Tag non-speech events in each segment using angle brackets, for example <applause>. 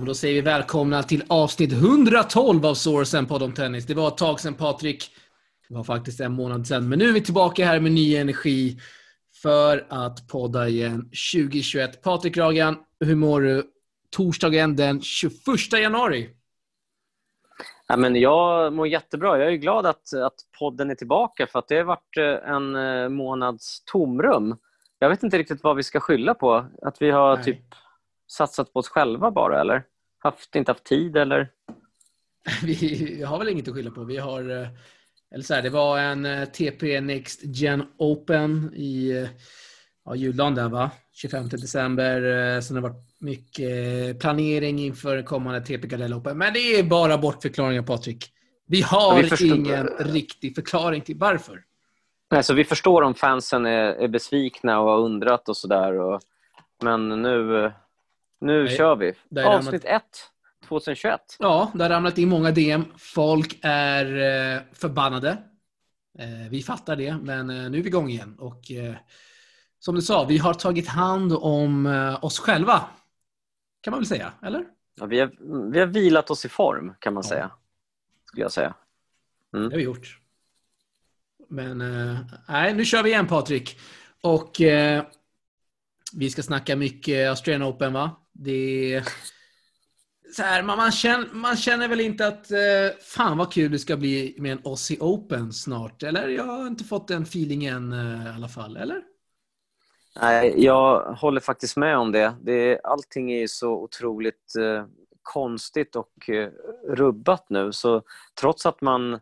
men då säger vi välkomna till avsnitt 112 av Sourcen på om tennis. Det var ett tag sedan Patrik. Det var faktiskt en månad sedan. Men nu är vi tillbaka här med ny energi för att podda igen 2021. Patrik Ragan, hur mår du? Torsdagen den 21 januari. Ja, men jag mår jättebra. Jag är glad att, att podden är tillbaka för att det har varit eh, en eh, månads tomrum. Jag vet inte riktigt vad vi ska skylla på. Att vi har Nej. typ satsat på oss själva bara eller? Haft, inte haft tid eller? <laughs> Vi har väl inget att skylla på. Vi har, eh, eller så här, det var en TP Next Gen Open i ja, juldagen där va? 25 december. Sen har det varit mycket planering inför kommande TP Gardell Open. Men det är bara bortförklaringar Patrik. Vi har vi förstår... ingen riktig förklaring till varför. Nej, så vi förstår om fansen är, är besvikna och har undrat och sådär. Men nu, nu Nej, kör vi. Avsnitt 1, 2021. Ja, det har ramlat in många DM. Folk är eh, förbannade. Eh, vi fattar det, men eh, nu är vi igång igen. Och som du sa, vi har tagit hand om oss själva. Kan man väl säga, eller? Ja, vi, har, vi har vilat oss i form, kan man ja. säga. Skulle jag säga. Mm. Det har vi gjort. Men nej, nu kör vi igen Patrik. Och eh, vi ska snacka mycket Australian Open va? Det är, så här, man, man, känner, man känner väl inte att eh, fan vad kul det ska bli med en Aussie Open snart. Eller? Jag har inte fått den feelingen eh, i alla fall. Eller? Nej, jag håller faktiskt med om det. det allting är så otroligt eh, konstigt och eh, rubbat nu. Så trots att man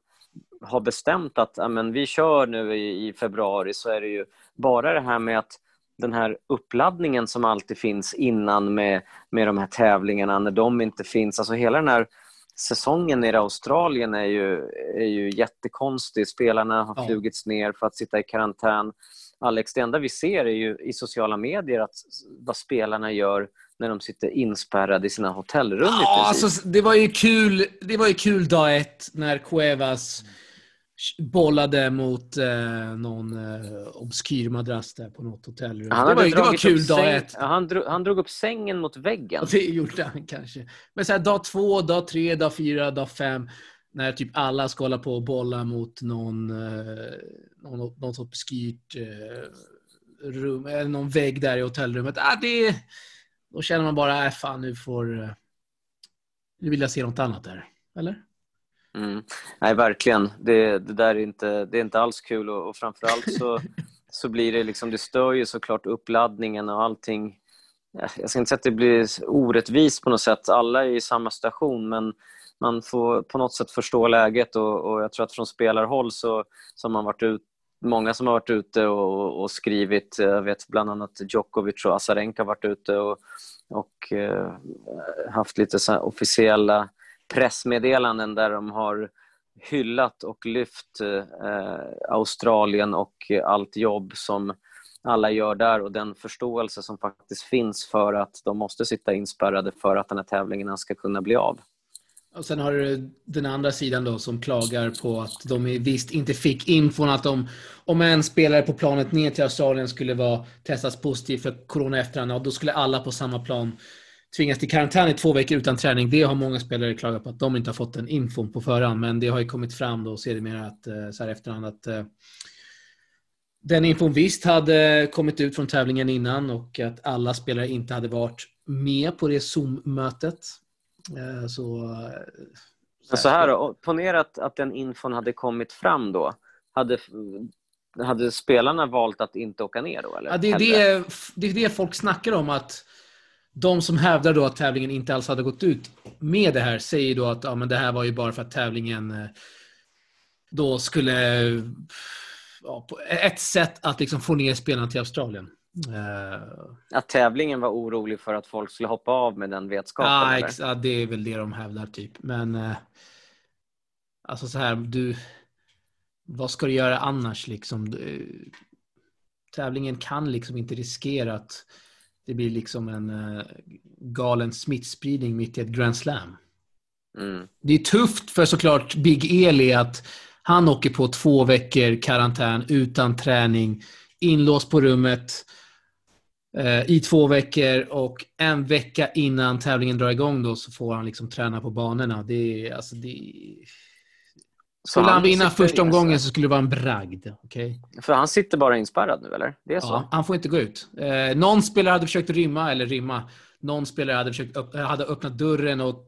har bestämt att amen, vi kör nu i, i, februari så är det ju bara det här med att den här uppladdningen som alltid finns innan med, med de här tävlingarna, när de inte finns. Alltså hela den här säsongen i Australien är ju, är ju jättekonstig. Spelarna har ja. flugits ner för att sitta i karantän. Alex, det enda vi ser är ju i sociala medier att vad spelarna gör när de sitter inspärrade i sina hotellrum. Ja, alltså, det, var ju kul, det var ju kul dag ett när Cuevas mm bollade mot eh, någon eh, obskyr madrass där på något hotellrum. Han det var, det var kul dag ett. Ja, han, drog, han drog upp sängen mot väggen. Ja, det gjorde han kanske. Men så här, dag två, dag tre, dag fyra, dag fem. När typ alla ska hålla på och bolla mot någon, eh, någon, något obskyrt eh, rum, eller någon vägg där i hotellrummet. Ah, det, då känner man bara, äh, fan nu får... Eh, nu vill jag se något annat där. Eller? Mm. Nej, verkligen. Det, det, där är inte, det är inte alls kul och, och framförallt så, <laughs> så blir det liksom, det stör ju såklart uppladdningen och allting. Jag ska inte säga att det blir orättvist på något sätt. Alla är i samma situation men man får på något sätt förstå läget och, och jag tror att från spelarhåll så, så har man varit ut, många som har varit ute och, och, skrivit, jag vet bland annat Djokovic och Azarenka har varit ute och, och eh, haft lite så officiella pressmeddelanden där de har hyllat och lyft eh, Australien och allt jobb som alla gör där och den förståelse som faktiskt finns för att de måste sitta inspärrade för att den här tävlingen ska kunna bli av. Och sen har du den andra sidan då som klagar på att de visst inte fick infon att de, om en spelare på planet ner till Australien skulle vara testas positiv för corona efterhand, då skulle alla på samma plan tvingas till karantän i två veckor utan träning. Det har många spelare klagat på att de inte har fått den infon på förhand. Men det har ju kommit fram då sedermera att, eh, så här efterhand att eh, den infon visst hade kommit ut från tävlingen innan och att alla spelare inte hade varit med på det Zoom-mötet. Eh, så, så, så här då, ponera att, att den infon hade kommit fram då. Hade, hade spelarna valt att inte åka ner då? Eller? Ja, det, är det, det är det folk snackar om. att de som hävdar då att tävlingen inte alls hade gått ut med det här säger då att ja, men det här var ju bara för att tävlingen eh, då skulle... Ja, på ett sätt att liksom få ner spelarna till Australien. Uh, att tävlingen var orolig för att folk skulle hoppa av med den vetskapen? Ja, ex- ja det är väl det de hävdar typ. Men uh, alltså så här, du... Vad ska du göra annars liksom? Du, tävlingen kan liksom inte riskera att det blir liksom en uh, galen smittspridning mitt i ett Grand Slam. Mm. Det är tufft för såklart Big Eli att han åker på två veckor karantän utan träning, inlåst på rummet. eh, i två veckor och en vecka innan tävlingen drar igång då så får han liksom träna på banorna. Det är, alltså, det skulle han, vinna första omgången så skulle det vara en bragd. Okay? För han sitter bara inspärrad nu, eller? Det är så? Ja, han får inte gå ut. Eh, någon spelare hade försökt rymma, eller rymma. Någon spelare hade, försökt, hade öppnat dörren och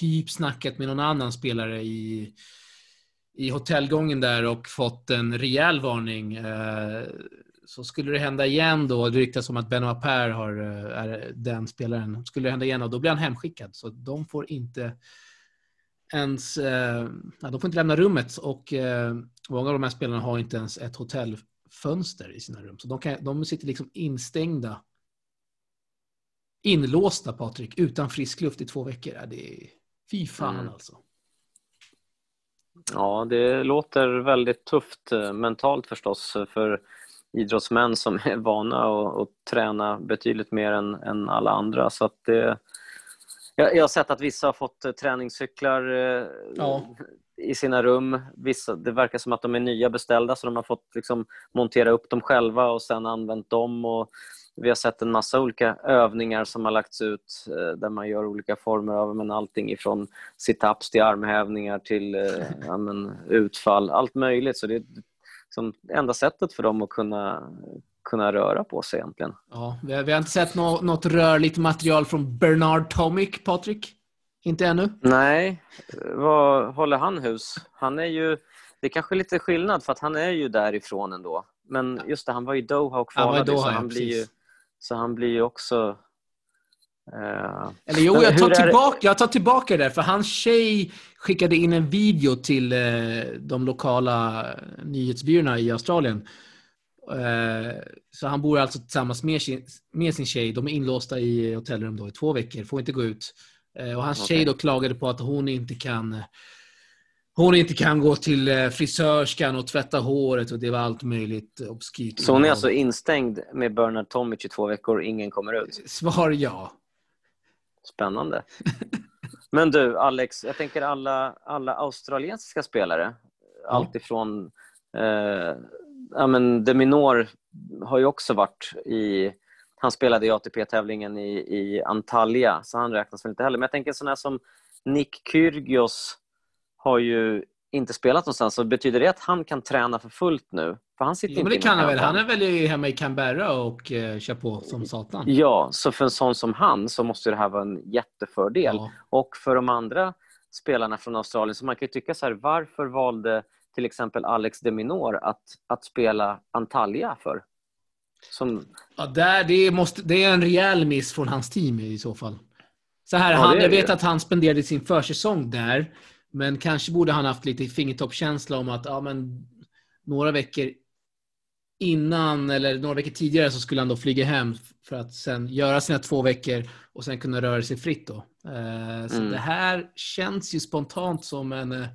typ snackat med någon annan spelare i, i hotellgången där och fått en rejäl varning. Eh, så skulle det hända igen då, det ryktas om att Benoit Per har, eh, är den spelaren, skulle det hända igen och då blir han hemskickad. Så de får inte ens, eh, de får inte lämna rummet och eh, många av de här spelarna har inte ens ett hotellfönster i sina rum. Så de, kan, de sitter liksom instängda, inlåsta Patrik, utan frisk luft i två veckor. Det är, fy fan mm. alltså. Ja, det låter väldigt tufft eh, mentalt förstås för idrottsmän som är vana att, att träna betydligt mer än, än alla andra. Så att det, jag, jag har sett att vissa har fått eh, träningscyklar eh, ja. i sina rum. Vissa, det verkar som att de är nya beställda så de har fått liksom, montera upp dem själva och sen använt dem. Och vi har sett en massa olika övningar som har lagts ut eh, där man gör olika former av men allting ifrån situps till armhävningar till <laughs> ja, men, utfall, allt möjligt. Så det är liksom, enda sättet för dem att kunna kunna röra på sig egentligen. Ja, vi har, vi har inte sett något, något rörligt material från Bernard Tomic, Patrik? Inte ännu? Nej, var håller han hus? Han är ju, det är kanske lite skillnad för att han är ju därifrån ändå. Men just det, han var i Doha och kvalade, Doha, så, han ja, blir ju, så han blir ju också... Uh... Eller jo, jag tar, tillbaka, jag tar tillbaka det, för hans tjej skickade in en video till uh, de lokala nyhetsbyråerna i Australien Eh, så han bor alltså tillsammans med sin, med sin tjej. De är inlåsta i hotellrum då i två veckor, får inte gå ut. Eh, och hans okay. tjej då klagade på att hon inte kan hon inte kan gå till eh, frisörskan och tvätta håret och det var allt möjligt obskyrt. Så hon är alltså instängd med Bernard Tomic i två veckor och ingen kommer ut? Svar ja. Spännande. <laughs> Men du, Alex, jag tänker alla, alla australiensiska spelare, ja. alltifrån eh, ja, men Deminor har ju också varit i... Han spelade i ATP-tävlingen i, i Antalya, så han räknas väl inte heller. Men jag tänker sådana som Nick Kyrgios har ju inte spelat någonstans. Så betyder det att han kan träna för fullt nu? För han sitter ja, men det kan han väl. Han är väl hemma i Canberra och uh, kör på som satan. Ja, så för en sån som han så måste det här vara en jättefördel. Ja. Och för de andra spelarna från Australien, så man kan ju tycka så här, varför valde till exempel Alex de Minor att, att spela Antalya för? Som... Ja, där, det, måste, det är en rejäl miss från hans team i så fall. Så här, ja, han, jag vet det. att han spenderade sin försäsong där, men kanske borde han haft lite fingertoppkänsla om att ja, men, några veckor innan eller några veckor tidigare så skulle han då flyga hem för att sen göra sina två veckor och sen kunna röra sig fritt. Då. Eh, så mm. det här känns ju spontant som en eh,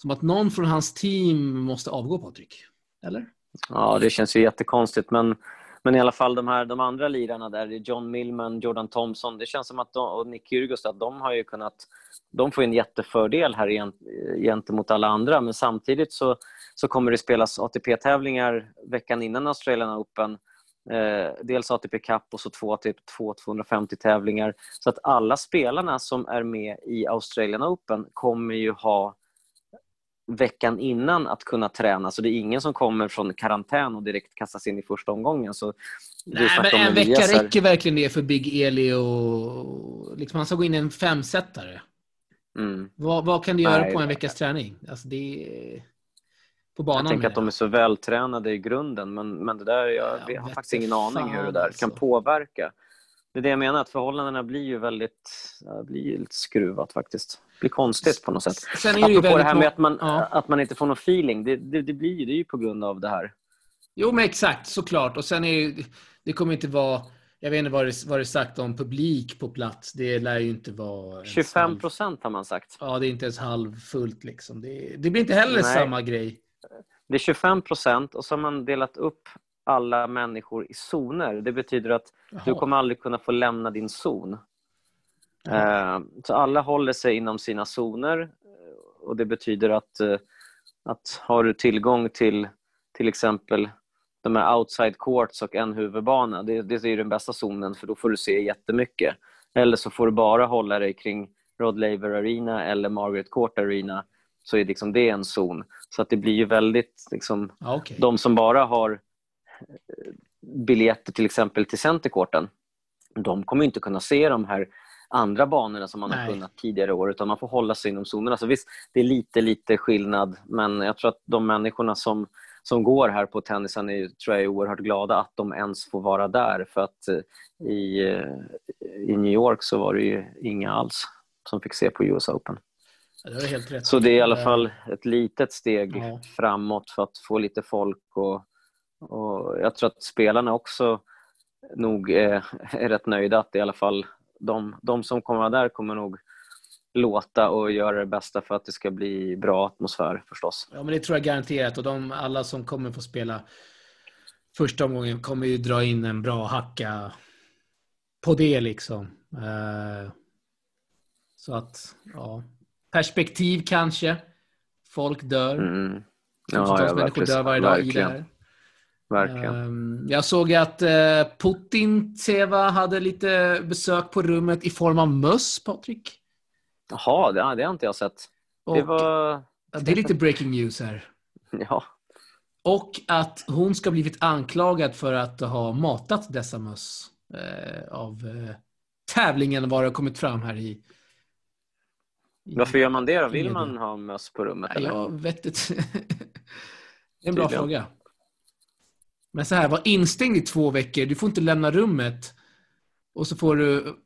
som att någon från hans team måste avgå, Patrik. Eller? Ja, det känns ju jättekonstigt. Men, men i alla fall de, här, de andra lirarna där, John Millman, Jordan Thompson, det känns som att de, och Nick Kyrgios, att de har ju kunnat... De får en jättefördel här gentemot alla andra, men samtidigt så, så kommer det spelas ATP-tävlingar veckan innan Australian Open. Eh, dels ATP Cup och så två, typ, två 250 tävlingar. Så att alla spelarna som är med i Australian Open kommer ju ha veckan innan att kunna träna. Så det är ingen som kommer från karantän och direkt kastas in i första omgången. Så Nej, men en vecka här... räcker verkligen det för Big Eli och... Liksom, han ska gå in i en femsetare. Mm. Vad, vad, kan du göra Nej, på en veckas träning? Alltså det är... På banan jag tänker att de är så vältränade i grunden, men, men det där, jag, ja, jag har faktiskt ingen aning hur det där alltså. kan påverka. Det är det jag menar, att förhållandena blir ju väldigt blir lite skruvat faktiskt blir konstigt på något sätt. Sen är det Apropå det här med att man, ja. att man inte får någon feeling. Det, det, det, blir det ju på grund av det här. Jo, men exakt. Såklart. Och sen är det, det kommer inte vara... Jag vet inte vad det, vad det är sagt om publik på plats. Det lär ju inte vara... 25 procent har man sagt. Ja, det är inte ens halvfullt. Liksom. Det, det blir inte heller Nej. samma grej. Det är 25 procent och så har man delat upp alla människor i zoner. Det betyder att Jaha. du kommer aldrig kunna få lämna din zon. Mm. Så alla håller sig inom sina zoner och det betyder att, eh, att har du tillgång till till exempel de här outside courts och en huvudbana. Det, det är den bästa zonen för då får du se jättemycket. Eller så får du bara hålla dig kring Rod Laver Arena eller Margaret Court Arena så är liksom det en zon. Så att det blir ju väldigt... Liksom, okay. De som bara har eh, biljetter till exempel till Centercourten, de kommer inte kunna se de här andra banorna som man Nej. har kunnat tidigare år utan man får hålla sig inom zonerna. Så visst, det är lite, lite skillnad men jag tror att de människorna som, som går här på tennisen är, tror jag är oerhört glada att de ens får vara där för att eh, i, eh, i New York så var det ju inga alls som fick se på US Open. Ja, det. Så det är i alla fall ett litet steg ja. framåt för att få lite folk och, och jag tror att spelarna också nog är, är rätt nöjda att i alla fall de, de som kommer vara där kommer nog låta och göra det bästa för att det ska bli bra atmosfär förstås. Ja, men det tror jag garanterat och de, alla som kommer få spela första omgången kommer ju dra in en bra hacka på det liksom. Uh, så att, ja. Perspektiv kanske. Folk dör. Mm. Ja, ja, människor dör varje dag i det här. Verkligen. Um, jag såg att uh, Putin Seva hade lite besök på rummet i form av möss, Patrik. Jaha, det, det har inte jag sett. Och, det, var... det är lite breaking news här. <laughs> Ja. Och att hon ska blivit anklagad för att ha matat dessa möss eh, av eh, tävlingen var det kommit fram här i varför gör man det då? Vill man ha möss på rummet? Eller? Jag vet inte. <laughs> det är en bra Tydligen. fråga. Men så här, var instängd i två veckor. Du får inte lämna rummet. Och så får du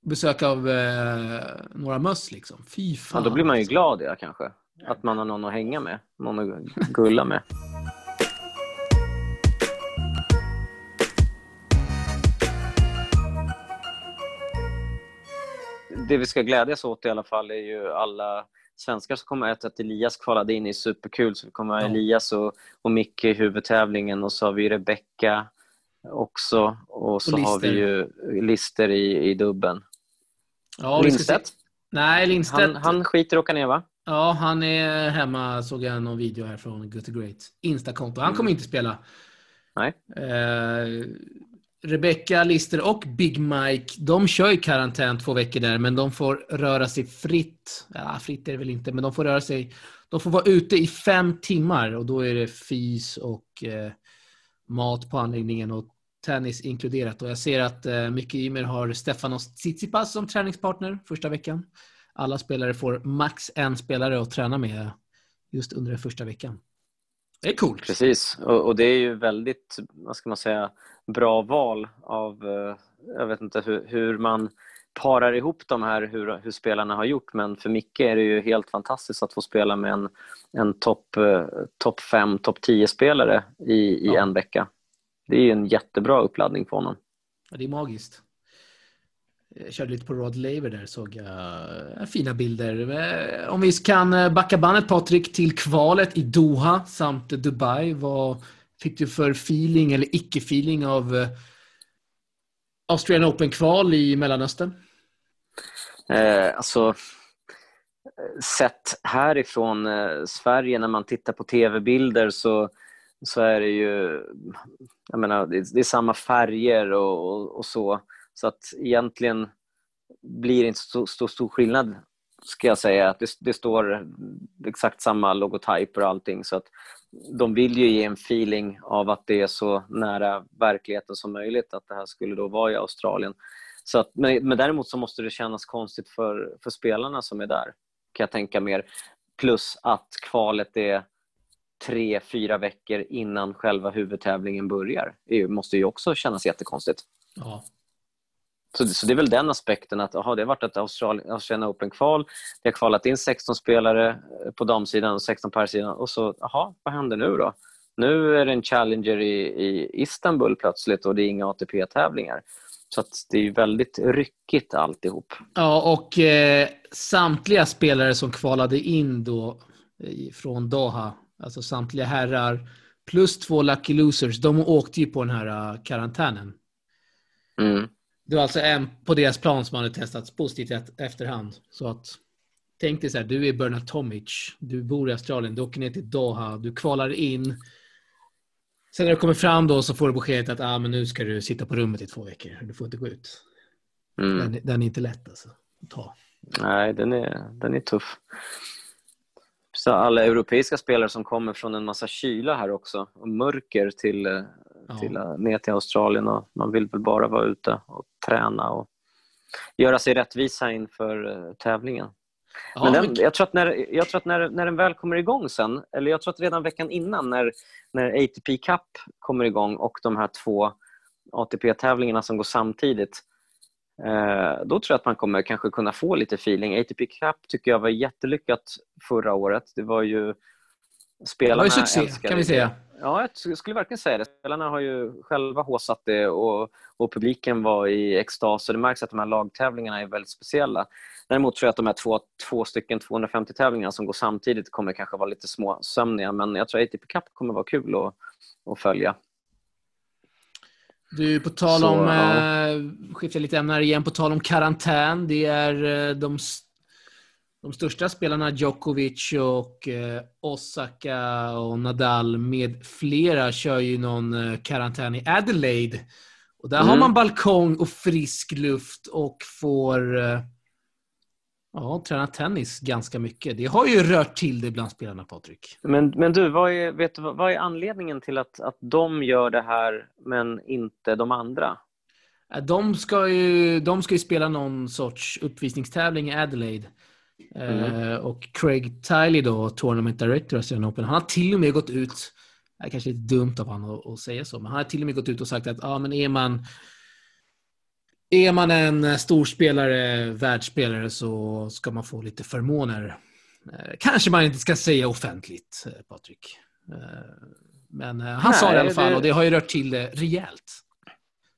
besök av eh, några möss liksom. Fy fan. Ja, då blir man ju glad ja, kanske. Att man har någon att hänga med. Någon att gulla med. det vi ska glädjas åt i alla fall är ju alla svenskar som kommer att, att Elias kvalade in är superkul. Så vi kommer ha Elias och, och Micke i huvudtävlingen och så har vi Rebecka också och så och har vi ju Lister i, i dubben. Ja, Lindstedt? Nej, Lindstedt. Han, han skiter i att åka ner va? Ja, han är hemma såg jag någon video här från Good Great. Instakonto. Han kommer mm. inte spela. Nej. Eh, Rebecca, Lister och Big Mike, de kör ju karantän två veckor där, men de får röra sig fritt. Ja, fritt är det väl inte, men de får röra sig. De får vara ute i fem timmar och då är det fys och eh, mat på anläggningen och tennis inkluderat. Och jag ser att eh, Micke Ymer har Stefanos Tsitsipas som träningspartner första veckan. Alla spelare får max en spelare att träna med just under den första veckan. Det är coolt. Precis, och, och, det är ju väldigt, vad ska man säga, bra val av, eh, jag vet inte hur, hur man parar ihop de här, hur, hur, spelarna har gjort, men för Micke är det ju helt fantastiskt att få spela med en, en topp eh, top 5, topp 10-spelare i, i ja. en vecka. Det är ju en jättebra uppladdning för honom. Ja, det är magiskt. Jag körde lite på Rod Laver där, såg jag fina bilder. Eh, om vi kan backa bandet Patrik till kvalet i Doha samt Dubai. Vad fick du för feeling eller icke-feeling av eh, Australian Open-kval i Mellanöstern? Eh, alltså, sett härifrån eh, Sverige när man tittar på tv-bilder så, så är det ju jag menar, det, det är samma färger och, och, och, så. Så att egentligen blir det inte så, så stor skillnad ska jag säga. att det, det, står exakt samma logotyper och allting. Så att de vill ju ge en feeling av att det är så nära verkligheten som möjligt, att det här skulle då vara i Australien. Så att, men, men däremot så måste det kännas konstigt för, för spelarna som är där, kan jag tänka mer. Plus att kvalet är tre, fyra veckor innan själva huvudtävlingen börjar. Det måste ju också kännas jättekonstigt. Ja, så, så det är väl den aspekten att aha, det har varit ett Australian Open-kval. Det har kvalat in 16 spelare eh, på damsidan och 16 på herrsidan. Och så, aha, vad händer nu då? Nu är det en Challenger i, i Istanbul plötsligt och det är inga ATP-tävlingar. Så det är väldigt ryckigt alltihop. Ja, och eh, samtliga spelare som kvalade in då från Doha, alltså samtliga herrar plus två lucky losers, de åkte ju på den här uh, karantänen. Mm. Det var alltså en på deras plan som hade testats positivt efterhand. Så att tänk dig så här, du är Bernard Tomic, du bor i Australien, du åker ner till Doha, du kvalar in Sen när du kommer fram då så får du beskedet att ah, men nu ska du sitta på rummet i två veckor. Du får inte gå ut. Mm. Den, den är inte lätt alltså, att ta. Nej, den är, den är tuff. Så alla europeiska spelare som kommer från en massa kyla här också och mörker till, Ja. till, eh, ner till Australien och man vill väl bara vara ute och träna och göra sig rättvisa inför eh, tävlingen. Ja, Men den, jag tror att, när, jag tror att när, när den väl kommer igång sen, eller jag tror att redan veckan innan när, när ATP Cup kommer igång och de här två ATP-tävlingarna som går samtidigt, eh, då tror jag att man kommer kanske kunna få lite feeling. ATP Cup tycker jag var jättelyckat förra året. Det var ju det spelarna var ju succé, kan vi det. säga. Ja, jag skulle verkligen säga det. Spelarna har ju själva håsat det och, och publiken var i extas. Och det märks att de här lagtävlingarna är väldigt speciella. Däremot tror jag att de här två, två stycken 250-tävlingarna som går samtidigt kommer kanske vara lite småsömniga. Men jag tror att ATP Cup kommer vara kul att, att följa. Du, på tal Så, om, ja. eh, skiftar lite ämne här igen, på tal om karantän. Det är eh, de, s- de största spelarna Djokovic och eh, Osaka och Nadal med flera kör ju någon eh, karantän i Adelaide. Och där har Mm. man balkong och frisk luft och får eh, ja, träna tennis ganska mycket. Det har ju rört till det bland spelarna, Patrik. Men, men du, vad är, vet du, vad är anledningen till att, att de gör det här men inte de andra? De ska, ju, de ska ju spela någon sorts uppvisningstävling i Adelaide. Eh, och Craig Tiley då, Tournament Director av Australian Open, han har till och med gått ut, det är kanske lite dumt av honom att, säga så, men han har till och med gått ut och sagt att ah, men är man är man en storspelare, världsspelare, så ska man få lite förmåner. Eh, kanske man inte ska säga offentligt, eh, Patrik. Eh, men han sa det i alla Nej, fall det- och det har ju rört till det rejält.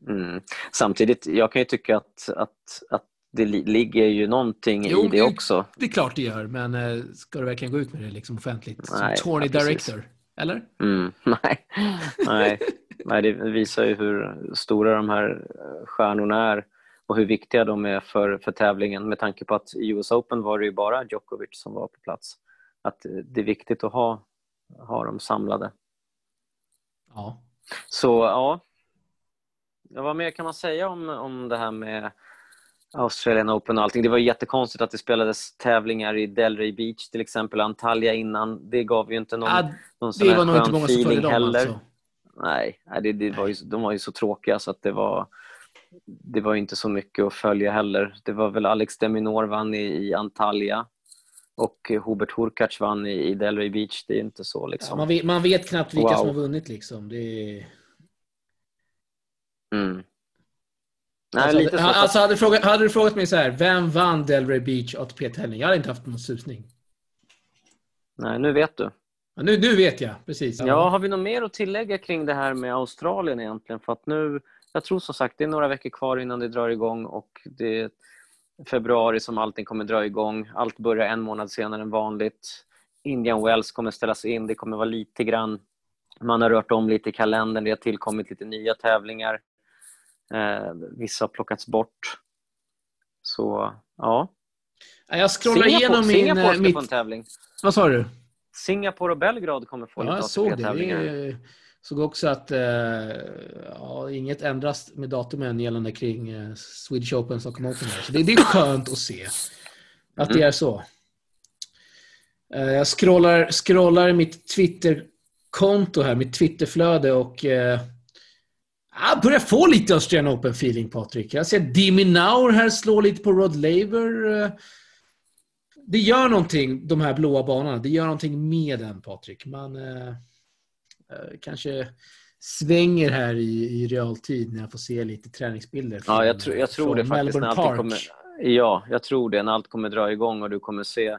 Mm. Samtidigt, jag kan ju tycka att, att, att det li- ligger ju någonting Jo, i det också. Det är klart det gör, men eh, ska du verkligen gå ut med det liksom offentligt? Som Nej, Tourney ja, precis. Director? Eller? Mm, <laughs> nej. nej. nej, det visar ju hur stora de här eh, stjärnorna är och hur viktiga de är för, för tävlingen med tanke på att i US Open var det ju bara Djokovic som var på plats. Att eh, det är viktigt att ha, ha dem samlade. Ja. Så ja, Ja, vad mer kan man säga om, om det här med Australian Open och allting? Det var jättekonstigt att det spelades tävlingar i Delray Beach till exempel, Antalya innan. Det gav ju inte någon, Ah, någon sån här nog inte skön många feeling dem heller. alltså. Nej, det, det var ju, de var ju så tråkiga så att det var det var inte så mycket att följa heller. Det var väl Alex Deminor vann i, i Antalya och Hubert Hurkacz vann i, i Delray Beach. Det är inte så Ja, liksom. man, vet, man vet knappt vilka Wow. som har vunnit liksom. Det. Mm. Nej, alltså, lite så. alltså, hade, du frågat, hade du frågat mig så här, vem vann Delray Beach ATP-tävling? Jag hade inte haft någon susning. Nej, nu vet du. Ja, nu, nu vet jag, precis. Ja, har vi något mer att tillägga kring det här med Australien egentligen? För att nu, jag tror som sagt det är några veckor kvar innan det drar igång och det är februari som allting kommer dra igång. Allt börjar en månad senare än vanligt. Indian Wells kommer ställas in. Det kommer vara lite grann, man har rört om lite i kalendern. Det har tillkommit lite nya tävlingar. Eh, vissa har plockats bort. Så, ja. Ja, Jag scrollar Singapore, igenom min... Singapore eh, ska mitt... få en tävling. Vad sa du? Singapore och Belgrad kommer få Ja, lite jag. ATP-tävlingar. det. såg också att eh, ja, inget ändras med datumen gällande kring eh, Swedish Open Stockholm Open. här. Så det, det är skönt att se att det Mm. är så. Eh, jag scrollar, scrollar mitt Twitter-konto här, mitt Twitterflöde och eh, jag börjar få lite Australian Open-feeling, Patrik. Jag ser Dimi Naur här slå lite på Rod Laver. eh. Det gör någonting, de här blåa banorna. Det gör någonting med den, Patrik. Man eh, eh, kanske svänger här i, i realtid när jag får se lite träningsbilder. Ja, från- jag, tror- jag tror det faktiskt. Melbourne Park. kommer, ja, jag tror det. När allt kommer dra igång och du kommer se,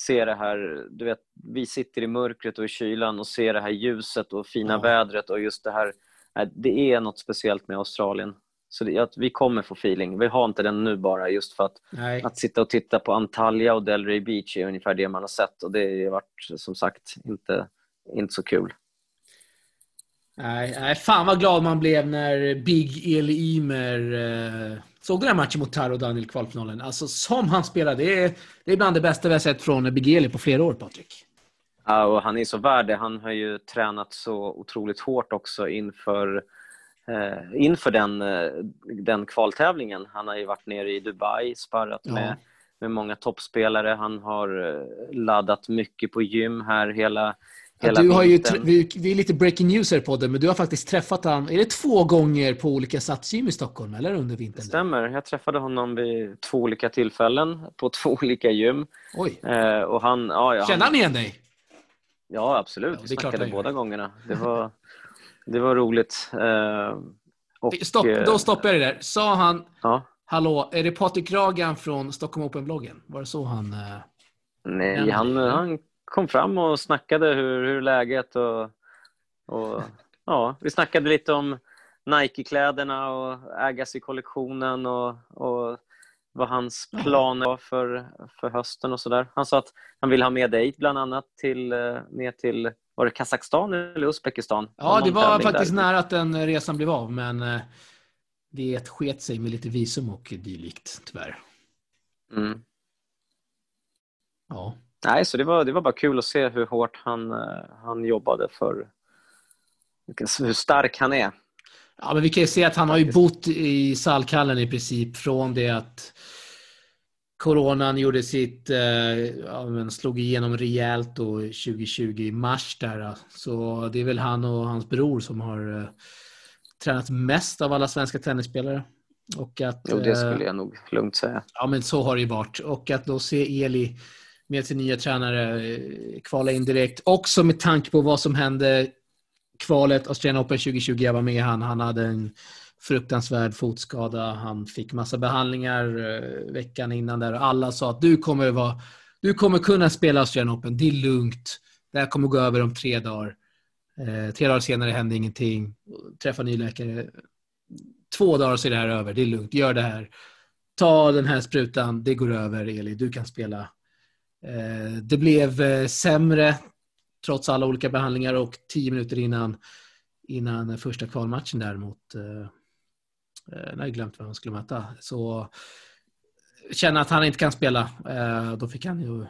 se det här. Du vet, vi sitter i mörkret och i kylan och ser det här ljuset och fina Ja. vädret och just det här. Nej, Det är något speciellt med Australien. Så det, att vi kommer få feeling. Vi har inte den nu bara just för att, Nej. att sitta och titta på Antalya och Delray Beach är ungefär det man har sett och det har varit som sagt inte, inte så kul. Nej, nej, fan vad glad man blev när Big Eli Ymer eh, såg den här matchen mot Taro Daniel i kvalfinalen. Alltså som han spelade, det är, det är bland det bästa vi har sett från Big Eli på flera år, Patrik. Ja, och han är så värd det. Han har ju tränat så otroligt hårt också inför, eh, inför den, eh, den kvaltävlingen. Han har ju varit nere i Dubai, sparrat Ja. med, med många toppspelare. Han har eh, laddat mycket på gym här hela, Ja, du har ju, vi, vi är lite breaking news här på det, men du har faktiskt träffat han, är det två gånger på olika satsgym i Stockholm, eller under Det vintern? stämmer. Jag träffade honom vid två olika tillfällen på <laughs> två olika gym. Oj. Eh, och han, ja, ja, Känner han igen dig? Ja absolut. Ja, Vi snackade båda gångerna. Det var, det var roligt. Eh, och, Stopp, eh, då stoppar jag det där. Sa han, Ja. hallå, är det Patrik Ragan från Stockholm Open-bloggen? Var det så han... eh, Nej, han, han kom fram och snackade hur, hur läget och, och ja, vi snackade lite om Nike-kläderna och Agassi-kollektionen och, och vad hans planer var för, för hösten och sådär. Han sa att han vill ha med dig bland annat till, eh, ner till var det Kazakstan eller Uzbekistan? Ja, det var faktiskt där. nära att den resan blev av, men eh, det sket sig med lite visum och dylikt, tyvärr. Mm. Ja. Nej, så det var, det var bara kul att se hur hårt han, eh, han jobbade för hur stark han är. Ja, men vi kan ju se att han har ju bott i Salkallen i princip från det att coronan gjorde sitt, eh, ja, men slog igenom rejält då 2020 i mars där. Så det är väl han och hans bror som har eh, tränat mest av alla svenska tennisspelare. Och att, Jo, det eh, skulle jag nog lugnt säga. Ja, men så har det ju varit. Och att då se Eli med sin nya tränare eh, kvala in direkt. Också med tanke på vad som hände kvalet Australian Open 2020. Jag var med han. Han hade en fruktansvärd fotskada. Han fick massa behandlingar eh, veckan innan där. Alla sa att du kommer, vara, du kommer kunna spela Australian Open. Det är lugnt. Det här kommer gå över om tre dagar. Eh, tre dagar senare hände ingenting. Träffa ny läkare. Två dagar så är det här över. Det är lugnt. Gör det här ta den här sprutan, det går över Eli, du kan spela. Eh, det blev eh, sämre trots alla olika behandlingar och tio minuter innan, innan första kvalmatchen där mot, eh, eh, jag har glömt vem han skulle möta, så känna att han inte kan spela. Eh, då fick han ju eh,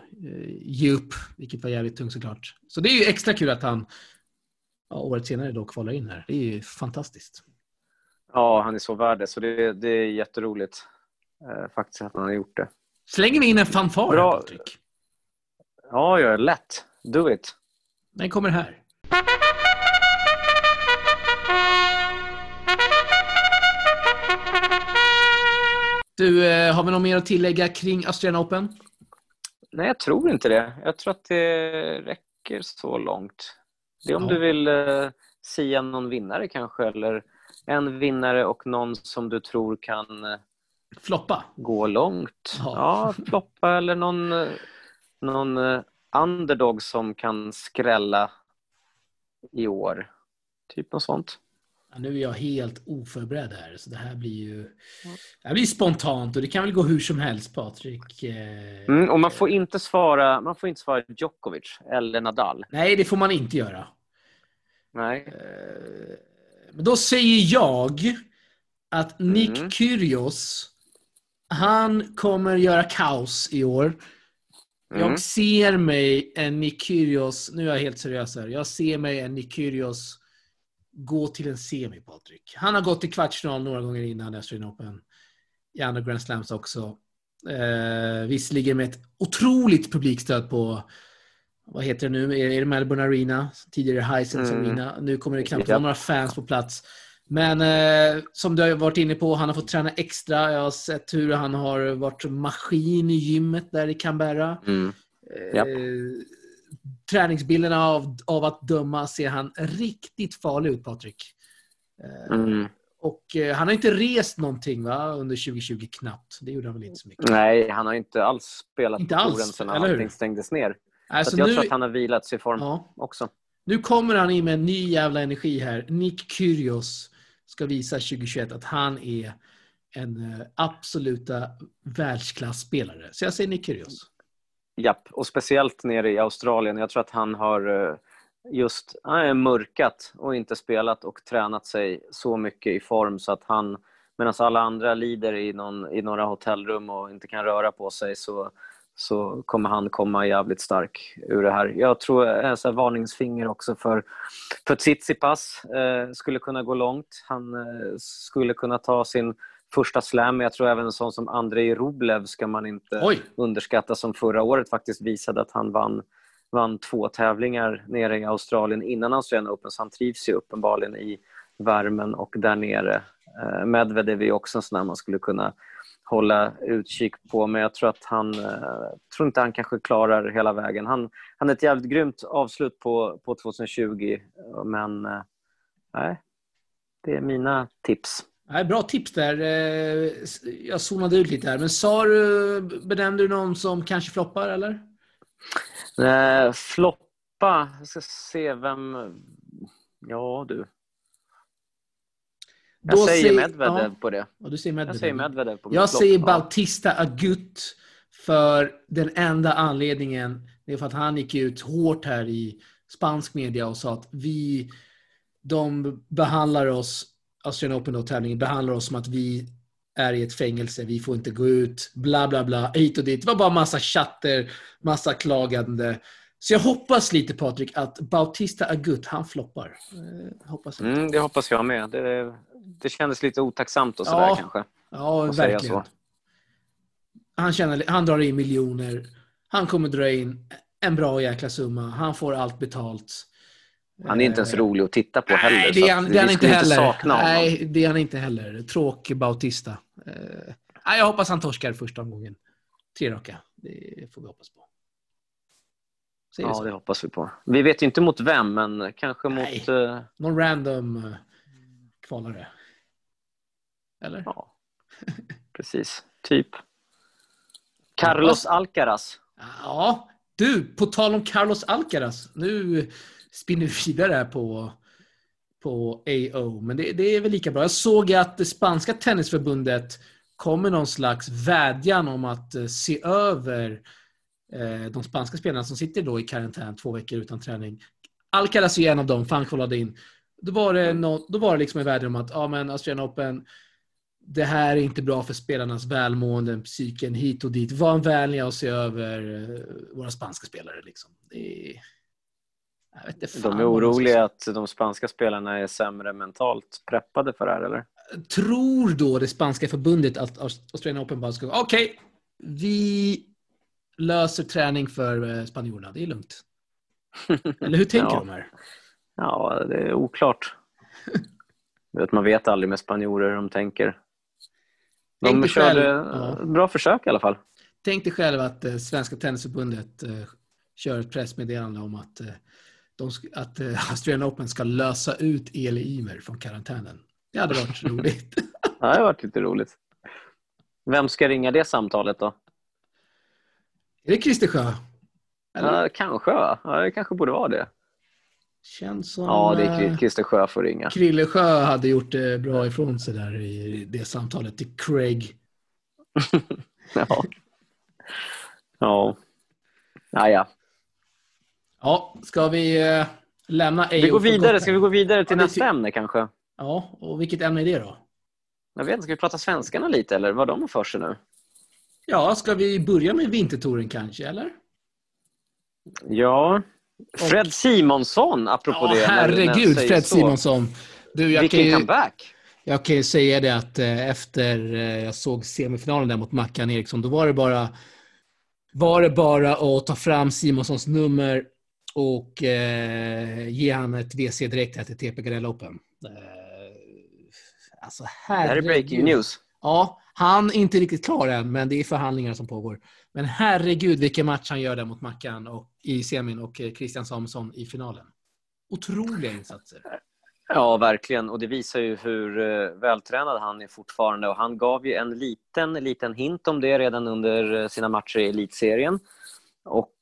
ge upp, vilket var jävligt tungt såklart. Så det är ju extra kul att han ja, året senare då kvalar in här. Det är ju fantastiskt. Ja, han är så värd det, så det, det är jätteroligt eh, faktiskt att han har gjort det. Slänger vi in en fanfar Bra. Patrik? Ja, ja, lätt. Do it. Den kommer här. Du, eh, har vi något mer att tillägga kring Australian Open? Nej, jag tror inte det. Jag tror att det räcker så långt. Det är om Ja. du vill eh, sia någon vinnare kanske, eller en vinnare och någon som du tror kan eh, Floppa? gå långt. Ja. Ja, floppa eller någon, eh, någon underdog som kan skrälla i år. Typ något sånt. Ja, nu är jag helt oförberedd här, så det här blir ju det här blir spontant och det kan väl gå hur som helst, Patrik. Eh, Mm, och man får inte svara, man får inte svara Djokovic eller Nadal. Nej, det får man inte göra. Nej. Eh, Men då säger jag att Nick Mm. Kyrgios, han kommer göra kaos i år. Mm. Jag ser mig en Nick Kyrgios, nu är jag helt seriös här, jag ser mig en Nick Kyrgios gå till en semi, Patrik. Han har gått till kvartsfinal några gånger innan Australian Open. I andra Grand Slams också. Eh, visserligen med ett otroligt publikstöd på, vad heter det nu, är det Melbourne Arena? Tidigare Hisense Mm. Arena. Nu kommer det knappt vara några fans på plats. Men eh, som du har varit inne på, han har fått träna extra. Jag har sett hur han har varit maskin i gymmet där i Canberra. Mm. Japp. Eh, träningsbilderna av, av att döma ser han riktigt farlig ut, Patrik. Eh, Mm. Och eh, han har inte rest någonting va? under 2020 knappt. Det gjorde han väl inte så mycket. Nej, han har inte alls spelat Inte på alls, touren sedan allting stängdes ner. Alltså, så jag nu, tror att han har vilat sig i form ja, också. nu kommer han in med en ny jävla energi här. Nick Kyrgios ska visa 2021 att han är en eh, absoluta världsklasspelare. Så jag säger Nick Kyrgios. Japp, och speciellt nere i Australien. Jag tror att han har eh, just han är mörkat och inte spelat och tränat sig så mycket i form så att han, medan alla andra lider i, någon, i några hotellrum och inte kan röra på sig, så, så kommer han komma jävligt stark ur det här. Jag tror en sån varningsfinger också för, för Tsitsipas. Eh, skulle kunna gå långt. Han eh, skulle kunna ta sin första slam. Jag tror även en sån som Andrei Rublev ska man inte Oj. underskatta som förra året faktiskt visade att han vann, vann två tävlingar nere i Australien innan Australian Open. Så han trivs ju uppenbarligen i värmen och där nere. Eh, Medvedev är också en sån där man skulle kunna hålla utkik på, men jag tror att han eh, tror inte han kanske klarar hela vägen. Han, han är ett jävligt grymt avslut på, på 2020, men eh, nej, det är mina tips. Nej, bra tips där. Eh, Jag zonade ut lite här. Men sa du, benämnde du någon som kanske floppar, eller? Eh, floppa, jag ska se vem... Ja du. Jag Då säger säg- Medvedev ja. på det. Ja, du säger Medvedev. Jag säger Medvedev på Jag säger Ja. Bautista Agut för den enda anledningen är för att han gick ut hårt här i spansk media och sa att vi, de behandlar oss, Australian Open tävlingen behandlar oss som att vi är i ett fängelse, vi får inte gå ut, bla bla bla, hit och dit. Det var bara massa chatter, massa klagande. Så jag hoppas lite Patrik att Bautista Agut, han floppar. Eh, hoppas. Mm, det hoppas jag med. Det, det kändes lite otacksamt och sådär Ja. kanske. Ja, verkligen. Han, tjänar, han drar in miljoner. Han kommer dra in en bra jäkla summa. Han får allt betalt. Han är inte ens Eh, rolig att titta på heller. Nej, det är han, det är han inte heller. honom. Nej, det är han inte heller. Tråkig Bautista. Eh, nej, jag hoppas han torskar första omgången. Tre raka. Det får vi hoppas på. Säger Ja, det hoppas vi på. Vi vet ju inte mot vem, men kanske Nej. mot... eh, Någon random eh, kvalare. Eller? ja, <laughs> precis. Typ. Carlos Alcaraz. Ja, du, på tal om Carlos Alcaraz. Nu spinner vi vidare på, på AO, men det, det är väl lika bra. Jag såg att det spanska tennisförbundet kom med någon slags vädjan om att eh, se över de spanska spelarna som sitter då i karantän två veckor utan träning. Alcaraz är en av dem, för han kvalade in. Då var det, nå- då var det liksom en vädjan om att ja, men Australian Open, det här är inte bra för spelarnas välmående, psyken hit och dit. Var vänliga och se över eh, våra spanska spelare. Liksom. Det är... Jag vet inte fan De är oroliga att de spanska spelarna är sämre mentalt preppade för det här, eller? tror då det spanska förbundet att Australian Open bara ska okej, vi löser träning för eh, spanjorerna, det är lugnt. <laughs> Eller hur tänker Ja. de här? Ja, det är oklart. <laughs> Vet, man vet aldrig med spanjorer hur de tänker. Tänk De dig körde själv- ja. bra försök i alla fall. Tänk dig själv att eh, Svenska Tennisförbundet eh, kör ett pressmeddelande om att, eh, de, att eh, <laughs> Australian Open ska lösa ut Eli Ymer från karantänen. Det hade varit roligt. Ja, det har varit lite roligt. Vem ska ringa det samtalet då? Är det Christer Sjö? Eller? Ja, kanske, va? Ja, det kanske borde vara det. Känns som Ja, det är eh, Christer Sjö får ringa. Krille Sjö hade gjort det bra ifrån sig där i det samtalet till Craig. <laughs> Ja. Ja. Naja. Ja, ska vi eh, lämna AO Vi går vidare. Ska vi gå vidare till Ja, nästa ämne kanske? Ja, och vilket ämne är det då? Jag vet inte, ska vi prata svenskarna lite eller vad de har för sig nu? Ja, ska vi börja med vintertouren kanske, eller? Ja. Fred Simonsson, apropå Ja, det. herregud, Fred så. Simonsson. Du, jag kan, Vilken ju, comeback! jag kan ju säga det att eh, efter eh, jag såg semifinalen där mot Mackan Eriksson, då var det bara var det bara att ta fram Simonssons nummer och eh, ge han ett WC direkt här till TP Garella Open. Eh, alltså, Det här är herregud. breaking news. Ja, han är inte riktigt klar än, men det är förhandlingar som pågår. Men herregud vilken match han gör där mot Mackan och, i semin och eh, Christian Samuelsson i finalen. Otroliga insatser. Ja, verkligen. Och det visar ju hur eh, vältränad han är fortfarande. Och han gav ju en liten, liten hint om det redan under eh, sina matcher i elitserien. Och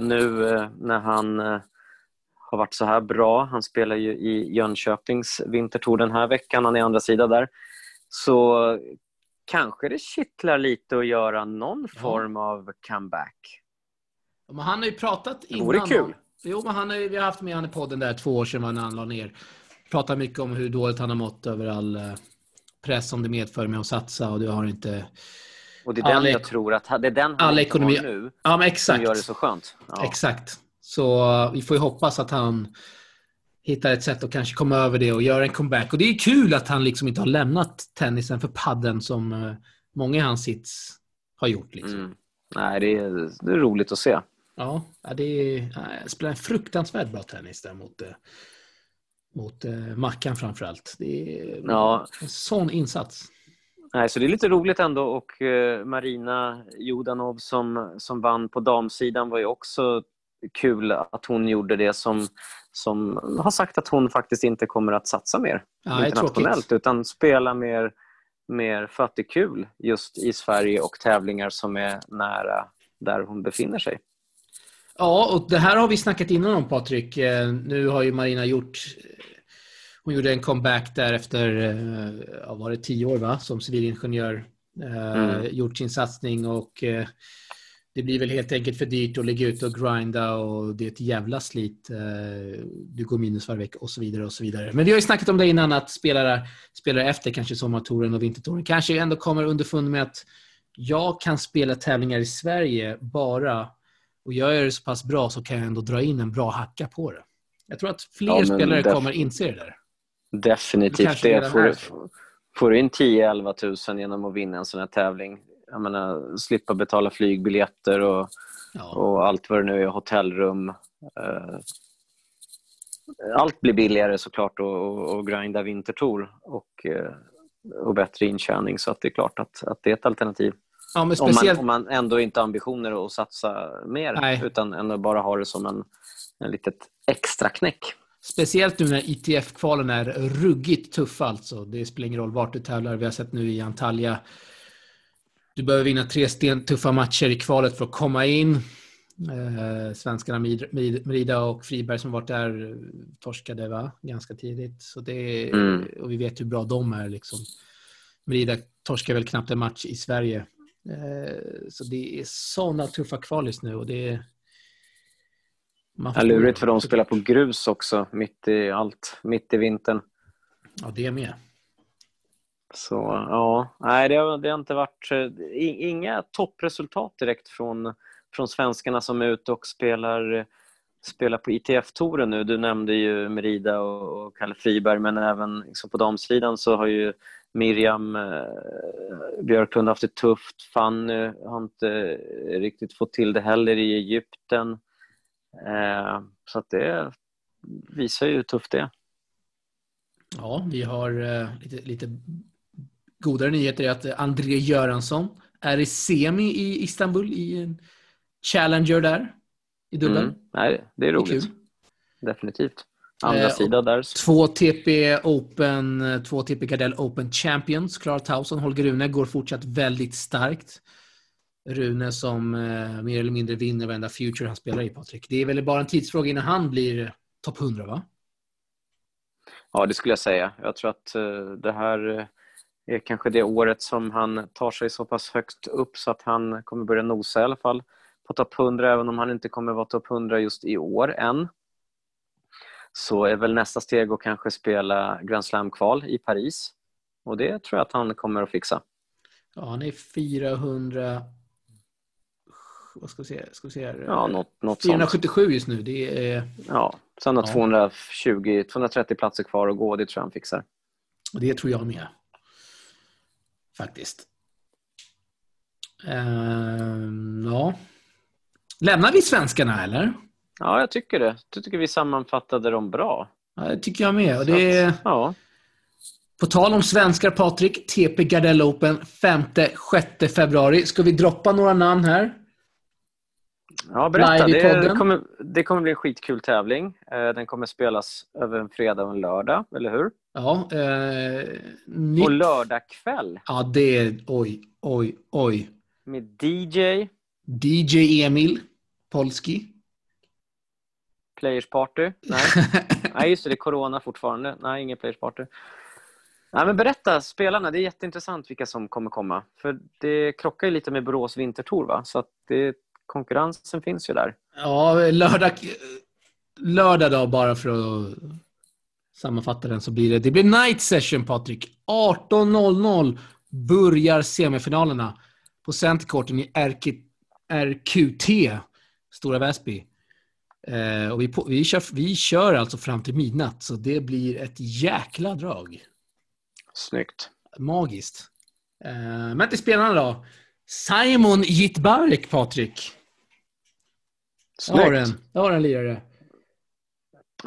nu när han har varit så här bra, han spelar ju i Jönköpings vintertour den här veckan, han är andra sida där, så kanske det kittlar lite att göra någon form av comeback. Men han har ju pratat innan. vore kul. Jo, men han har, vi har haft med honom i podden där två år sedan när han la ner. Pratat mycket om hur dåligt han har mått över all eh, press som det medför med att satsa och det har inte Och det är den All jag ek- tror att det är den all han inte ekonomi- har nu Ja, men som exakt. gör det så skönt. Ja. Exakt. Så uh, vi får ju hoppas att han hittar ett sätt att kanske komma över det och göra en comeback. Och det är kul att han liksom inte har lämnat tennisen för padden som uh, många i hans sits har gjort. Liksom. Mm. Nej, det är, det är roligt att se. Ja, det är, spelar en fruktansvärt bra tennis där mot, eh, mot eh, Mackan framförallt. Det är Ja. en sån insats. Nej, så det är lite roligt ändå och eh, Marina Jodanov som, som vann på damsidan var ju också kul att hon gjorde det som, som har sagt att hon faktiskt inte kommer att satsa mer Ja, internationellt utan spela mer, mer kul just i Sverige och tävlingar som är nära där hon befinner sig. Ja, och det här har vi snackat innan om Patrik. Eh, Nu har ju Marina gjort... Hon gjorde en comeback där efter, eh, ja, var det tio år va, som civilingenjör. Eh, Mm. Gjort sin satsning och det blir väl helt enkelt för dyrt att ligga ute och grinda och det är ett jävla slit. Eh, Du går minus varje vecka och så vidare och så vidare. Men vi har ju snackat om det innan att spelare, spelare efter kanske sommartouren och vintertouren kanske ändå kommer underfund med att jag kan spela tävlingar i Sverige bara och gör jag det så pass bra så kan jag ändå dra in en bra hacka på det. Jag tror att fler Ja, spelare kommer inse det där. Definitivt. Det får, får du in 10-11 tusen genom att vinna en sån här tävling, jag menar, slippa betala flygbiljetter och, Ja. och allt vad det nu är, hotellrum. Eh, allt blir billigare såklart och, och, grinda vintertour och, eh, och bättre intjäning så att det är klart att, att det är ett alternativ. ja, men Om man, speciellt, om man ändå inte har ambitioner att satsa mer Nej. utan ändå bara har det som en, en litet extra knäck. speciellt nu när ITF-kvalen är ruggigt tuffa alltså. Det spelar ingen roll vart du tävlar. Vi har sett nu i Antalya. Du behöver vinna tre tuffa matcher i kvalet för att komma in. Eh, svenskarna Merida och Friberg som varit där eh, torskade va? ganska tidigt. Så det, Mm. Och vi vet hur bra de är. Liksom. Merida torskar väl knappt en match i Sverige. Eh, så det är sådana tuffa kval just nu. Och det är, man Ja, får- lurigt för de spelar på grus också, mitt i allt, mitt i vintern. Ja, det är med. Så ja, nej det har, det har inte varit eh, inga toppresultat direkt från, från svenskarna som är ute och spelar, spelar på ITF-touren nu. Du nämnde ju Merida och, och Kalle Friberg men även liksom på damsidan så har ju Miriam eh, Björklund haft det tufft. Fanny har inte eh, riktigt fått till det heller i Egypten. Eh, så att det visar ju hur tufft det är. Ja, vi har eh, lite, lite godare nyheter. är att André Göransson är i semi i Istanbul i en Challenger där i. Mm. Nej, det är Det är roligt. Definitivt. Andra Eh, sidan där. Två TP Open, två TP Gardell Open Champions. Klara Tauson, Holger Rune går fortsatt väldigt starkt. Rune som eh, mer eller mindre vinner varenda future han spelar i, Patrik. Det är väl bara en tidsfråga innan han blir topp 100, va? Ja, det skulle jag säga. Jag tror att eh, det här eh, är kanske det året som han tar sig så pass högt upp så att han kommer börja nosa i alla fall på topp 100, även om han inte kommer vara topp 100 just i år än. Så är väl nästa steg att kanske spela Grand Slam-kval i Paris. Och det tror jag att han kommer att fixa. Ja, han är 400... Vad ska vi se? Ska vi se här. Ja, något, något sånt. 477 just nu. Det är, Ja, sen har Ja. 220, 230 platser kvar att gå. Det tror jag han fixar. det tror jag med. Faktiskt. Ehm, ja. Lämnar vi svenskarna eller? Ja, jag tycker det. Jag tycker vi sammanfattade dem bra. Ja, det tycker jag med. Och det är, ja. på tal om svenskar, Patrik. TP Gardell Open 5-6 februari. Ska vi droppa några namn här? Ja, berätta. Det kommer, det kommer bli en skitkul tävling. Eh, Den kommer spelas över en fredag och en lördag, eller hur? Ja. Eh, nytt. Och lördag kväll Ja, det är... Oj, oj, oj. med DJ, DJ Emil Polski. Players Party. Nej, <laughs> Nej just det, det är corona fortfarande. Nej, ingen Players Party. Nej, men berätta, spelarna. Det är jätteintressant vilka som kommer komma. För det krockar ju lite med Borås Vintertour, va? Så det, konkurrensen finns ju där. Ja, lördag, lördag då bara för att sammanfatta den så blir det. Det blir night session Patrik. 18.00 börjar semifinalerna. på Centercourten i RK, RQT, Stora Väsby. Eh, och vi, på, vi, kör, vi kör alltså fram till midnatt, så det blir ett jäkla drag. Snyggt. Magiskt. Eh, men till spelarna då. Simon Jitbarek, Patrik. Jag har en, Snyggt. jag har en lirare.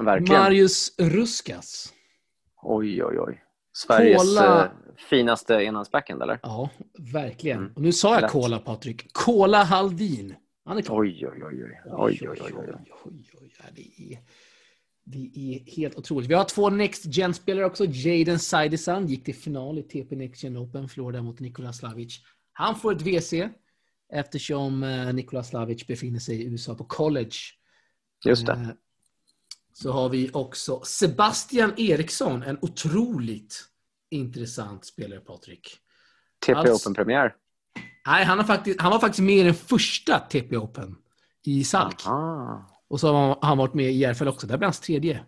Verkligen. Marius Ruskas. Oj, oj, oj. Sveriges Kola- eh, finaste enhandsbackend, eller? Ja, verkligen. Mm. Och nu sa jag Lätt. Kola, Patrik. Kola Haldin. Han är klar. Oj, oj, oj. oj. oj, oj, oj, oj. oj, oj. Det, är, det är helt otroligt. Vi har två Next Gen-spelare också. Jaden Saidesan gick till final i TP Next Gen Open, Florida mot Nikola Slavic. Han får ett WC eftersom eh, Nikola Slavic befinner sig i USA på college. Just det. Så har vi också Sebastian Eriksson, en otroligt intressant spelare, Patrik. TP alls- Open-premiär. Nej, han, har faktiskt, han var faktiskt med i den första TP Open i Salk. Aha. Och så har han- varit med i Järfälla också. Det blir hans tredje.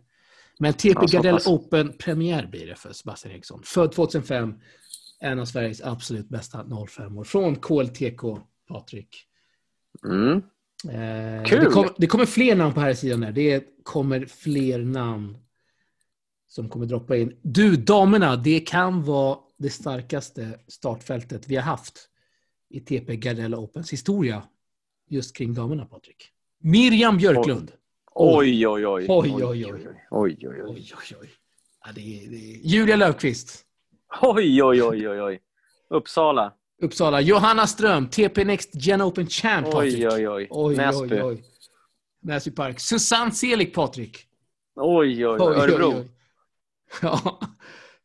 Men TP Ja, Gardell. Open-premiär blir det för Sebastian Eriksson. Född 2005. En av Sveriges absolut bästa 05-år. Från KLTK, Patrik. Mm. Eh, Kul! Det, kom, det kommer fler namn på här sidan där. Det kommer fler namn som kommer droppa in. Du, damerna, det kan vara det starkaste startfältet vi har haft i TP Gardell Opens historia just kring damerna, Patrik. Miriam Björklund. Oj, oj, oj. Oj, oj, oj. Oj, oj, oj. Oj, oj, oj. Ja, det är, det är... Julia Löfqvist. Oj, oj, oj, oj, oj. Uppsala. Uppsala. Johanna Ström. TP Next Gen Open Champ, Patrik. Oj, oj, oj. Oj, Näsby. oj, oj. Näsby Park. Susanne Selig, Patrik. Oj, oj, oj. Örebro. <laughs> Ja.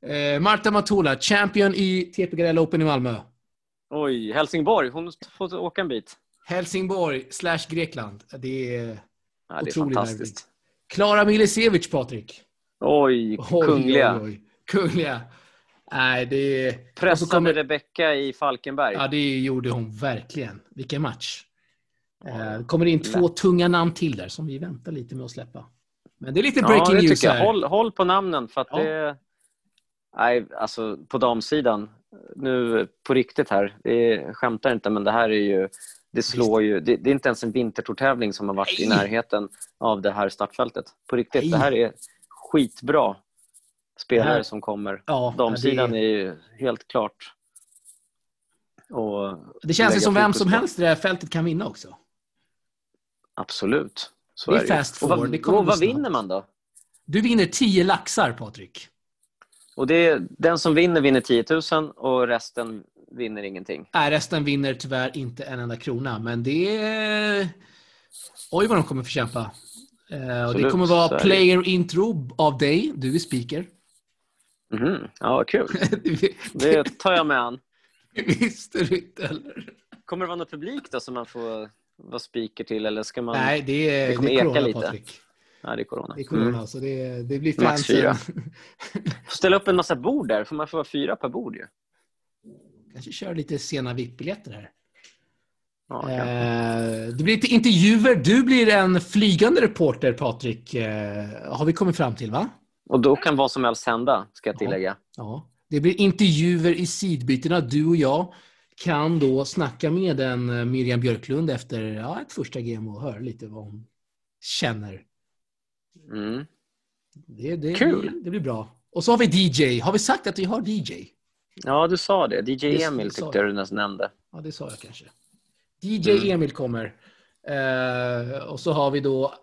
Eh, Marta Matula, champion i TP Gardell Open i Malmö. Oj, Helsingborg. Hon får åka en bit. Helsingborg slash Grekland. Det är Ja, det är Otroligt fantastiskt. Klara Milisevic, Patrik. Oj, Oj, kungliga. Oj, oj. Kungliga. Nej, det är... och så Pressade kommer- Rebecka i Falkenberg. Ja, det gjorde hon verkligen. Vilken match. Ja, Eh, kommer in två tunga namn till där som vi väntar lite med att släppa. Men det är lite Ja, breaking det news här. Håll, håll på namnen för att Ja. det... Nej, alltså på damsidan. Nu på riktigt här. Det skämtar inte, men det här är ju... Det slår ju... Det, det är inte ens en vintertortävling som har varit i Nej. närheten av det här startfältet. På riktigt. Nej. Det här är skitbra spelare här- som kommer. Ja, Damsidan det, är ju helt klart... Och det känns ju som vem som helst i det här fältet kan vinna också. Absolut. Så Det är ju. fast och forward, vad, det och vad vinner man då? Du vinner 10 laxar, Patrik. Och det är, den som vinner vinner 10 000 och resten vinner ingenting. Nej, resten vinner tyvärr inte en enda krona, men det är... Oj, vad de kommer få kämpa. Eh, och det Absolut, kommer så vara är player intro av dig. Du är speaker. Mhm. Ja, kul. <laughs> det Det tar jag med an. <laughs> visste du inte heller. Kommer det vara någon publik då som man får vara speaker till eller ska man... Nej, det är, Det det är corona, lite. Patrik. Nej, det är corona. Det är corona, Mm. så det, det blir Max fansen. fyra. Får <laughs> ställa upp en massa bord där, för man får vara fyra per bord ju. Kanske köra lite sena VIP-biljetter här. Ja. Eh, det blir lite intervjuer. Du blir en flygande reporter, Patrik. Eh, har vi kommit fram till, va? Och då kan vad som helst hända, ska jag Ja. tillägga. Ja. Det blir intervjuer i sidbytena. Du och jag kan då snacka med en eh, Miriam Björklund efter ja, ett första game och höra lite vad hon känner. Mm. Det, det, Kul. Det, det blir bra. Och så har vi DJ. Har vi sagt att vi har DJ? Ja, du sa det. DJ Det- Emil tyckte jag du nästan nämnde. Ja, det sa jag kanske. DJ Mm. Emil kommer. Eh, och så har vi då...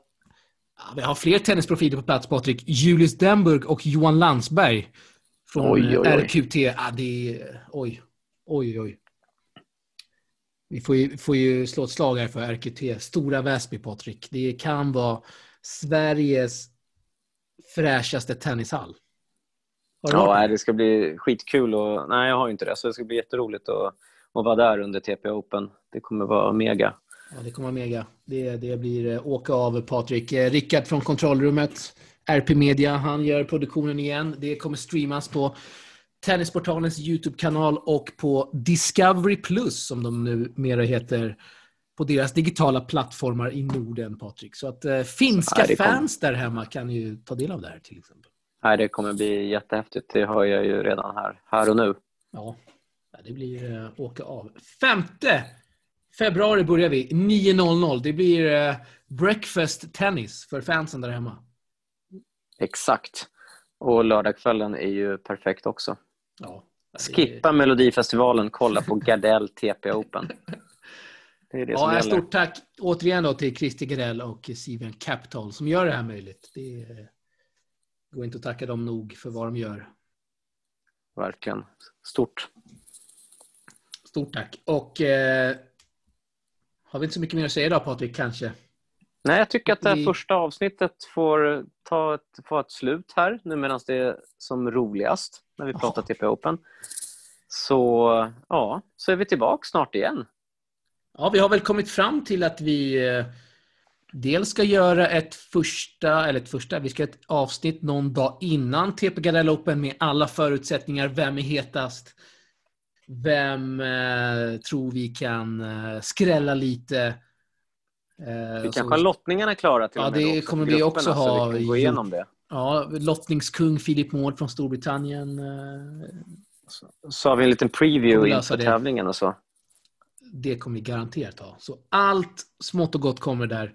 Ja, vi har fler tennisprofiler på plats, Patrik. Julius Denburg och Johan Landsberg. Från Oj, oj, oj. RQT. Ja, det är... Oj. Oj, oj. Vi får ju, får ju slå ett slag här för RQT. Stora Väsby, Patrik. Det kan vara Sveriges fräschaste tennishall. Ja, det ska bli skitkul. Och, nej, jag har inte det. Så det ska bli jätteroligt att, att vara där under TP Open. Det kommer vara mega. Ja, det kommer vara mega. Det, det blir eh, åka av Patrik. Eh, Rickard från kontrollrummet, RP Media, han gör produktionen igen. Det kommer streamas på Tennisportalens YouTube-kanal och på Discovery Plus, som de numera heter, på deras digitala plattformar i Norden, Patrik. Så att eh, finska Ja, fans där hemma kan ju ta del av det här till exempel. Nej, det kommer bli jättehäftigt. Det hör jag ju redan här, här och nu. Ja, det blir uh, åka av. Femte februari börjar vi. 9.00. Det blir uh, breakfast tennis för fansen där hemma. Exakt. Och lördagskvällen är ju perfekt också. Ja, Skippa Melodifestivalen, kolla på Gardell TP Open. Det är det ja, stort tack återigen då till Christer Gardell och Steven Capital som gör det här möjligt. Det går inte att tacka dem nog för vad de gör. Verkligen. Stort. Stort tack. Och eh, har vi inte så mycket mer att säga idag Patrik, kanske? Nej, jag tycker att det vi... första avsnittet får ta ett, få ett slut här nu medan det är som roligast när vi pratar TP Open. Så ja, så är vi tillbaka snart igen. Ja, vi har väl kommit fram till att vi eh, dels ska göra ett första, eller ett första, vi ska ett avsnitt någon dag innan TP Gardell Open med alla förutsättningar. Vem är hetast? Vem eh, tror vi kan eh, skrälla lite? Eh, vi kanske har lottningarna klara till ja, och med. Ja, det kommer vi också ha. Vi kan gå igenom det. Ja, lottningskung Philip Mård från Storbritannien. Eh, så, så har vi en liten preview inför tävlingen och så det kommer vi garanterat ha. Så allt smått och gott kommer där.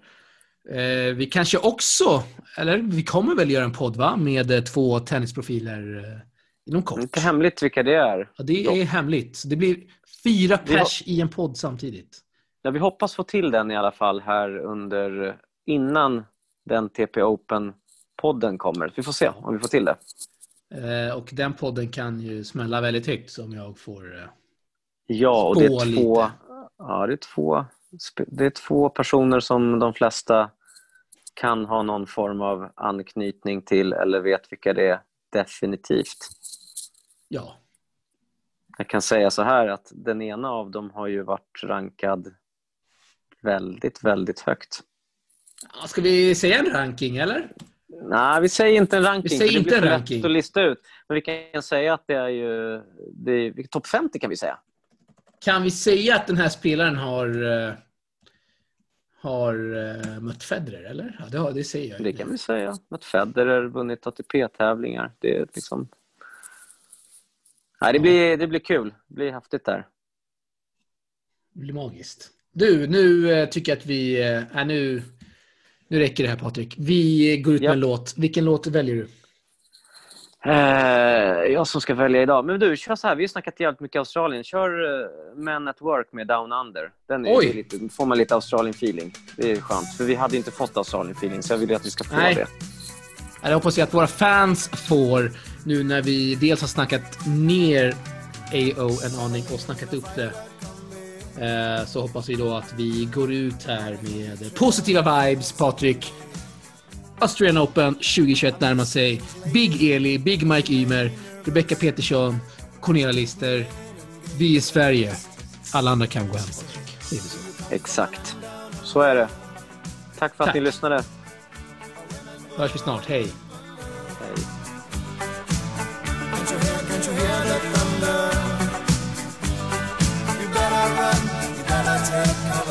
Eh, vi kanske också, eller vi kommer väl göra en podd va? Med eh, två tennisprofiler eh, inom kort. Inte hemligt vilka det är. Ja, det är hemligt. Det blir fyra pers i en podd samtidigt. Ja, vi hoppas få till den i alla fall här under innan den TP Open-podden kommer. Vi får se om vi får till det. Eh, och den podden kan ju smälla väldigt högt som jag får eh, Ja, och det är två, Ja, det är, två, det är två personer som de flesta kan ha någon form av anknytning till eller vet vilka det är definitivt. Ja. Jag kan säga så här att den ena av dem har ju varit rankad väldigt, väldigt högt. Ska vi säga en ranking eller? Nej, vi säger inte en ranking. Vi säger inte en ranking. att lista ut. Men vi kan säga att det är ju... Det är, topp 50 kan vi säga. Kan vi säga att den här spelaren har, uh, har uh, mött Federer, eller? Ja, det, har, det säger jag. Det kan vi säga. Mött Federer, vunnit ATP-tävlingar. Det är liksom... Nej, det, blir, det blir kul. Det blir häftigt där. Det blir magiskt. Du, nu uh, tycker jag att vi... Äh, nu, nu räcker det här Patrik. Vi går ut med en låt. Vilken låt väljer du? Eh, jag som ska välja idag. Men du, kör så här. Vi har snackat jävligt mycket Australien. Kör uh, Men at Work med Down Under. Den är, Oj. lite, får man lite Australien-feeling. Det är skönt. För vi hade inte fått Australien-feeling, så jag vill att vi ska få Nej. det. Jag hoppas att våra fans får, nu när vi dels har snackat ner AO en aning och snackat upp det. Eh, så hoppas vi då att vi går ut här med positiva vibes, Patrik. Australian Open 2021 närmar sig. Big Eli, Big Mike Ymer, Rebecca Petersson, Cornelia Lister. Vi är Sverige. Alla andra kan gå hem, Patrik. Exakt. Så är det. Tack för att Tack. ni lyssnade. hörs vi snart. Hej. Hej. muscle.